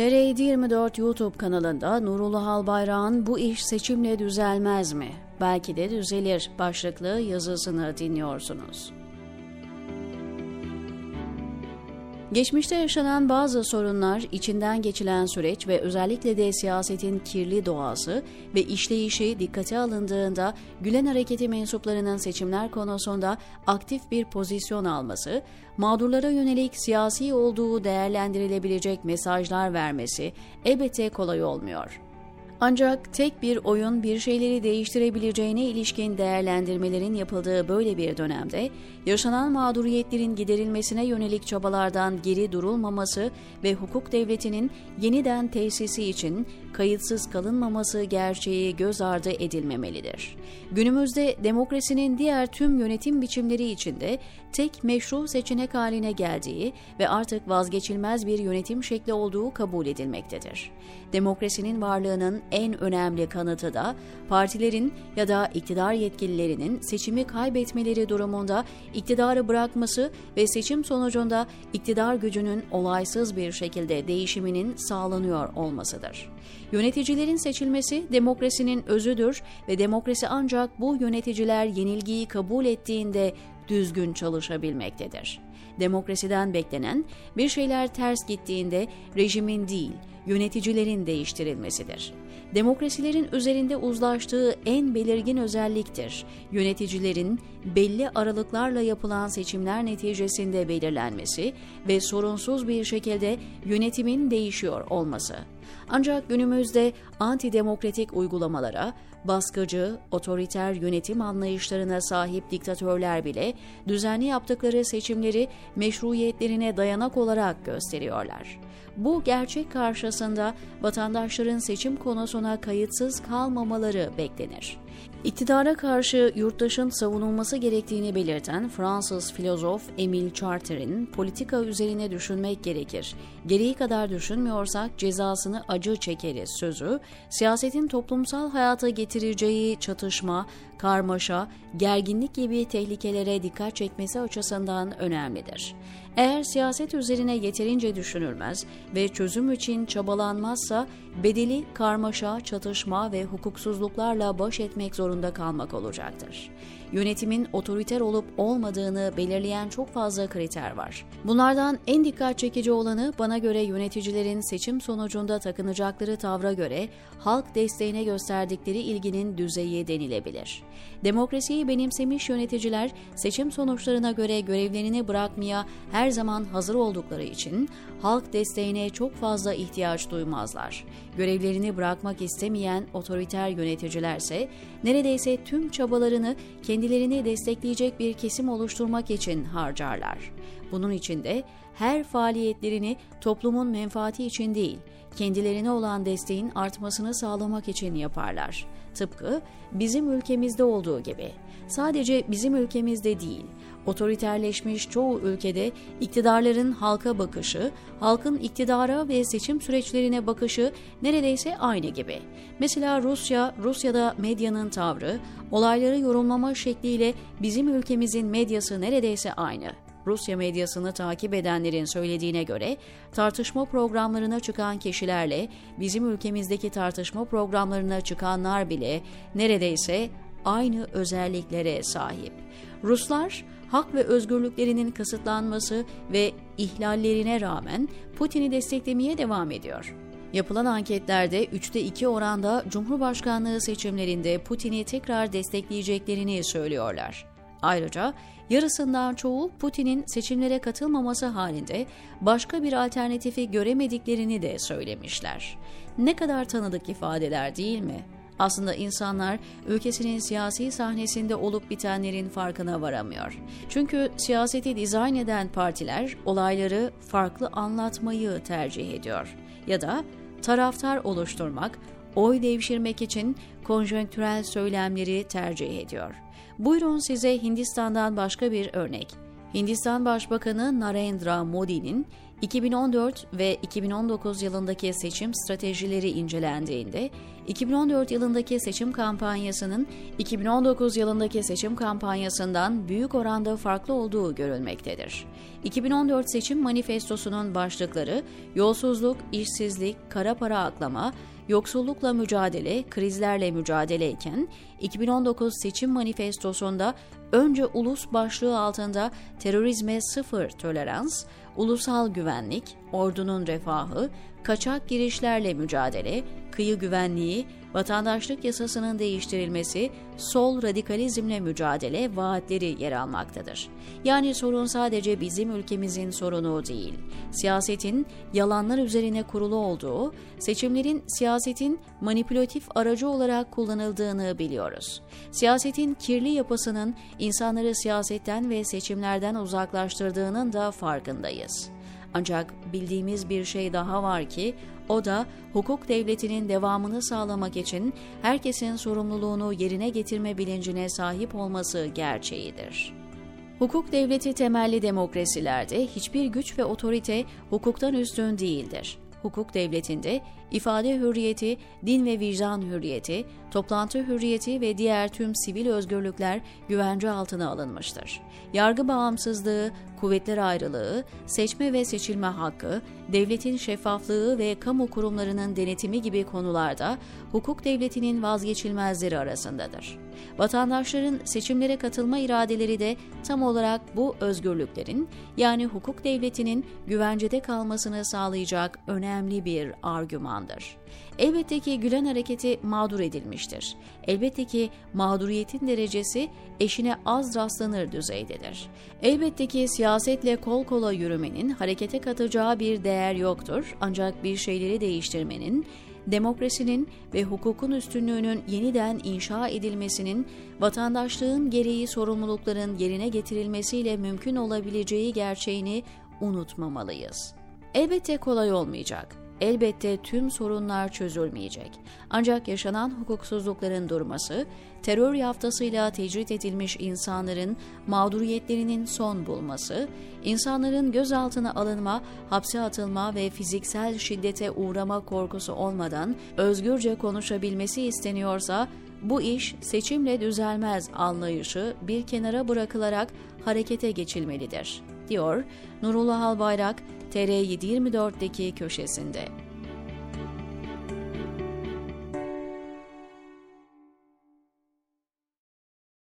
TR24 YouTube kanalında Nurullah Albayrak'ın Bu iş seçimle düzelmez mi? Belki de düzelir başlıklı yazısını dinliyorsunuz. Geçmişte yaşanan bazı sorunlar, içinden geçilen süreç ve özellikle de siyasetin kirli doğası ve işleyişi dikkate alındığında Gülen Hareketi mensuplarının seçimler konusunda aktif bir pozisyon alması, mağdurlara yönelik siyasi olduğu değerlendirilebilecek mesajlar vermesi elbette kolay olmuyor. Ancak tek bir oyun bir şeyleri değiştirebileceğine ilişkin değerlendirmelerin yapıldığı böyle bir dönemde yaşanan mağduriyetlerin giderilmesine yönelik çabalardan geri durulmaması ve hukuk devletinin yeniden tesisi için kayıtsız kalınmaması gerçeği göz ardı edilmemelidir. Günümüzde demokrasinin diğer tüm yönetim biçimleri içinde tek meşru seçenek haline geldiği ve artık vazgeçilmez bir yönetim şekli olduğu kabul edilmektedir. Demokrasinin varlığının en önemli kanıtı da partilerin ya da iktidar yetkililerinin seçimi kaybetmeleri durumunda iktidarı bırakması ve seçim sonucunda iktidar gücünün olaysız bir şekilde değişiminin sağlanıyor olmasıdır. Yöneticilerin seçilmesi demokrasinin özüdür ve demokrasi ancak bu yöneticiler yenilgiyi kabul ettiğinde düzgün çalışabilmektedir. Demokrasiden beklenen bir şeyler ters gittiğinde rejimin değil, yöneticilerin değiştirilmesidir. Demokrasilerin üzerinde uzlaştığı en belirgin özelliktir. Yöneticilerin belli aralıklarla yapılan seçimler neticesinde belirlenmesi ve sorunsuz bir şekilde yönetimin değişiyor olması. Ancak günümüzde antidemokratik uygulamalara, baskıcı, otoriter yönetim anlayışlarına sahip diktatörler bile düzenli yaptıkları seçimleri meşruiyetlerine dayanak olarak gösteriyorlar. Bu gerçek karşısında vatandaşların seçim konusuna kayıtsız kalmamaları beklenir. İktidara karşı yurttaşın savunulması gerektiğini belirten Fransız filozof Emile Charter'in politika üzerine düşünmek gerekir. Gereği kadar düşünmüyorsak cezasını acı çekeriz sözü, siyasetin toplumsal hayata getireceği çatışma, karmaşa, gerginlik gibi tehlikelere dikkat çekmesi açısından önemlidir. Eğer siyaset üzerine yeterince düşünülmez ve çözüm için çabalanmazsa bedeli karmaşa, çatışma ve hukuksuzluklarla baş etmek zorunda kalmak olacaktır. Yönetimin otoriter olup olmadığını belirleyen çok fazla kriter var. Bunlardan en dikkat çekici olanı bana göre yöneticilerin seçim sonucunda takınacakları tavra göre halk desteğine gösterdikleri ilginin düzeyi denilebilir. Demokrasiyi benimsemiş yöneticiler seçim sonuçlarına göre görevlerini bırakmaya her zaman hazır oldukları için halk desteğine çok fazla ihtiyaç duymazlar. Görevlerini bırakmak istemeyen otoriter yöneticilerse neredeyse tüm çabalarını kendilerini destekleyecek bir kesim oluşturmak için harcarlar. Bunun için de her faaliyetlerini toplumun menfaati için değil, kendilerine olan desteğin artmasını sağlamak için yaparlar. Tıpkı bizim ülkemizde olduğu gibi. Sadece bizim ülkemizde değil, otoriterleşmiş çoğu ülkede iktidarların halka bakışı, halkın iktidara ve seçim süreçlerine bakışı neredeyse aynı gibi. Mesela Rusya, Rusya'da medyanın tavrı, olayları yorumlama şekliyle bizim ülkemizin medyası neredeyse aynı. Rusya medyasını takip edenlerin söylediğine göre tartışma programlarına çıkan kişilerle bizim ülkemizdeki tartışma programlarına çıkanlar bile neredeyse aynı özelliklere sahip. Ruslar hak ve özgürlüklerinin kısıtlanması ve ihlallerine rağmen Putin'i desteklemeye devam ediyor. Yapılan anketlerde 3'te 2 oranda Cumhurbaşkanlığı seçimlerinde Putin'i tekrar destekleyeceklerini söylüyorlar. Ayrıca yarısından çoğu Putin'in seçimlere katılmaması halinde başka bir alternatifi göremediklerini de söylemişler. Ne kadar tanıdık ifadeler değil mi? Aslında insanlar ülkesinin siyasi sahnesinde olup bitenlerin farkına varamıyor. Çünkü siyaseti dizayn eden partiler olayları farklı anlatmayı tercih ediyor. Ya da taraftar oluşturmak, oy devşirmek için konjonktürel söylemleri tercih ediyor. Buyurun size Hindistan'dan başka bir örnek. Hindistan Başbakanı Narendra Modi'nin 2014 ve 2019 yılındaki seçim stratejileri incelendiğinde 2014 yılındaki seçim kampanyasının 2019 yılındaki seçim kampanyasından büyük oranda farklı olduğu görülmektedir. 2014 seçim manifestosunun başlıkları yolsuzluk, işsizlik, kara para aklama, yoksullukla mücadele, krizlerle mücadele iken 2019 seçim manifestosunda önce ulus başlığı altında terörizme sıfır tolerans, ulusal güvenlik, ordunun refahı, kaçak girişlerle mücadele, kıyı güvenliği, vatandaşlık yasasının değiştirilmesi, sol radikalizmle mücadele vaatleri yer almaktadır. Yani sorun sadece bizim ülkemizin sorunu değil. Siyasetin yalanlar üzerine kurulu olduğu, seçimlerin siyasetin manipülatif aracı olarak kullanıldığını biliyoruz. Siyasetin kirli yapısının insanları siyasetten ve seçimlerden uzaklaştırdığının da farkındayız. Ancak bildiğimiz bir şey daha var ki o da hukuk devletinin devamını sağlamak için herkesin sorumluluğunu yerine getirme bilincine sahip olması gerçeğidir. Hukuk devleti temelli demokrasilerde hiçbir güç ve otorite hukuktan üstün değildir. Hukuk devletinde ifade hürriyeti, din ve vicdan hürriyeti, toplantı hürriyeti ve diğer tüm sivil özgürlükler güvence altına alınmıştır. Yargı bağımsızlığı, kuvvetler ayrılığı, seçme ve seçilme hakkı, devletin şeffaflığı ve kamu kurumlarının denetimi gibi konularda hukuk devletinin vazgeçilmezleri arasındadır. Vatandaşların seçimlere katılma iradeleri de tam olarak bu özgürlüklerin yani hukuk devletinin güvencede kalmasını sağlayacak önemli bir argümandır. Elbette ki Gülen hareketi mağdur edilmiştir. Elbette ki mağduriyetin derecesi eşine az rastlanır düzeydedir. Elbette ki siyasetle kol kola yürümenin harekete katacağı bir değer yoktur ancak bir şeyleri değiştirmenin demokrasinin ve hukukun üstünlüğünün yeniden inşa edilmesinin vatandaşlığın gereği sorumlulukların yerine getirilmesiyle mümkün olabileceği gerçeğini unutmamalıyız. Elbette kolay olmayacak. Elbette tüm sorunlar çözülmeyecek. Ancak yaşanan hukuksuzlukların durması, terör yaftasıyla tecrit edilmiş insanların mağduriyetlerinin son bulması, insanların gözaltına alınma, hapse atılma ve fiziksel şiddete uğrama korkusu olmadan özgürce konuşabilmesi isteniyorsa, bu iş seçimle düzelmez anlayışı bir kenara bırakılarak harekete geçilmelidir, diyor Nurullah Albayrak TR724'deki köşesinde.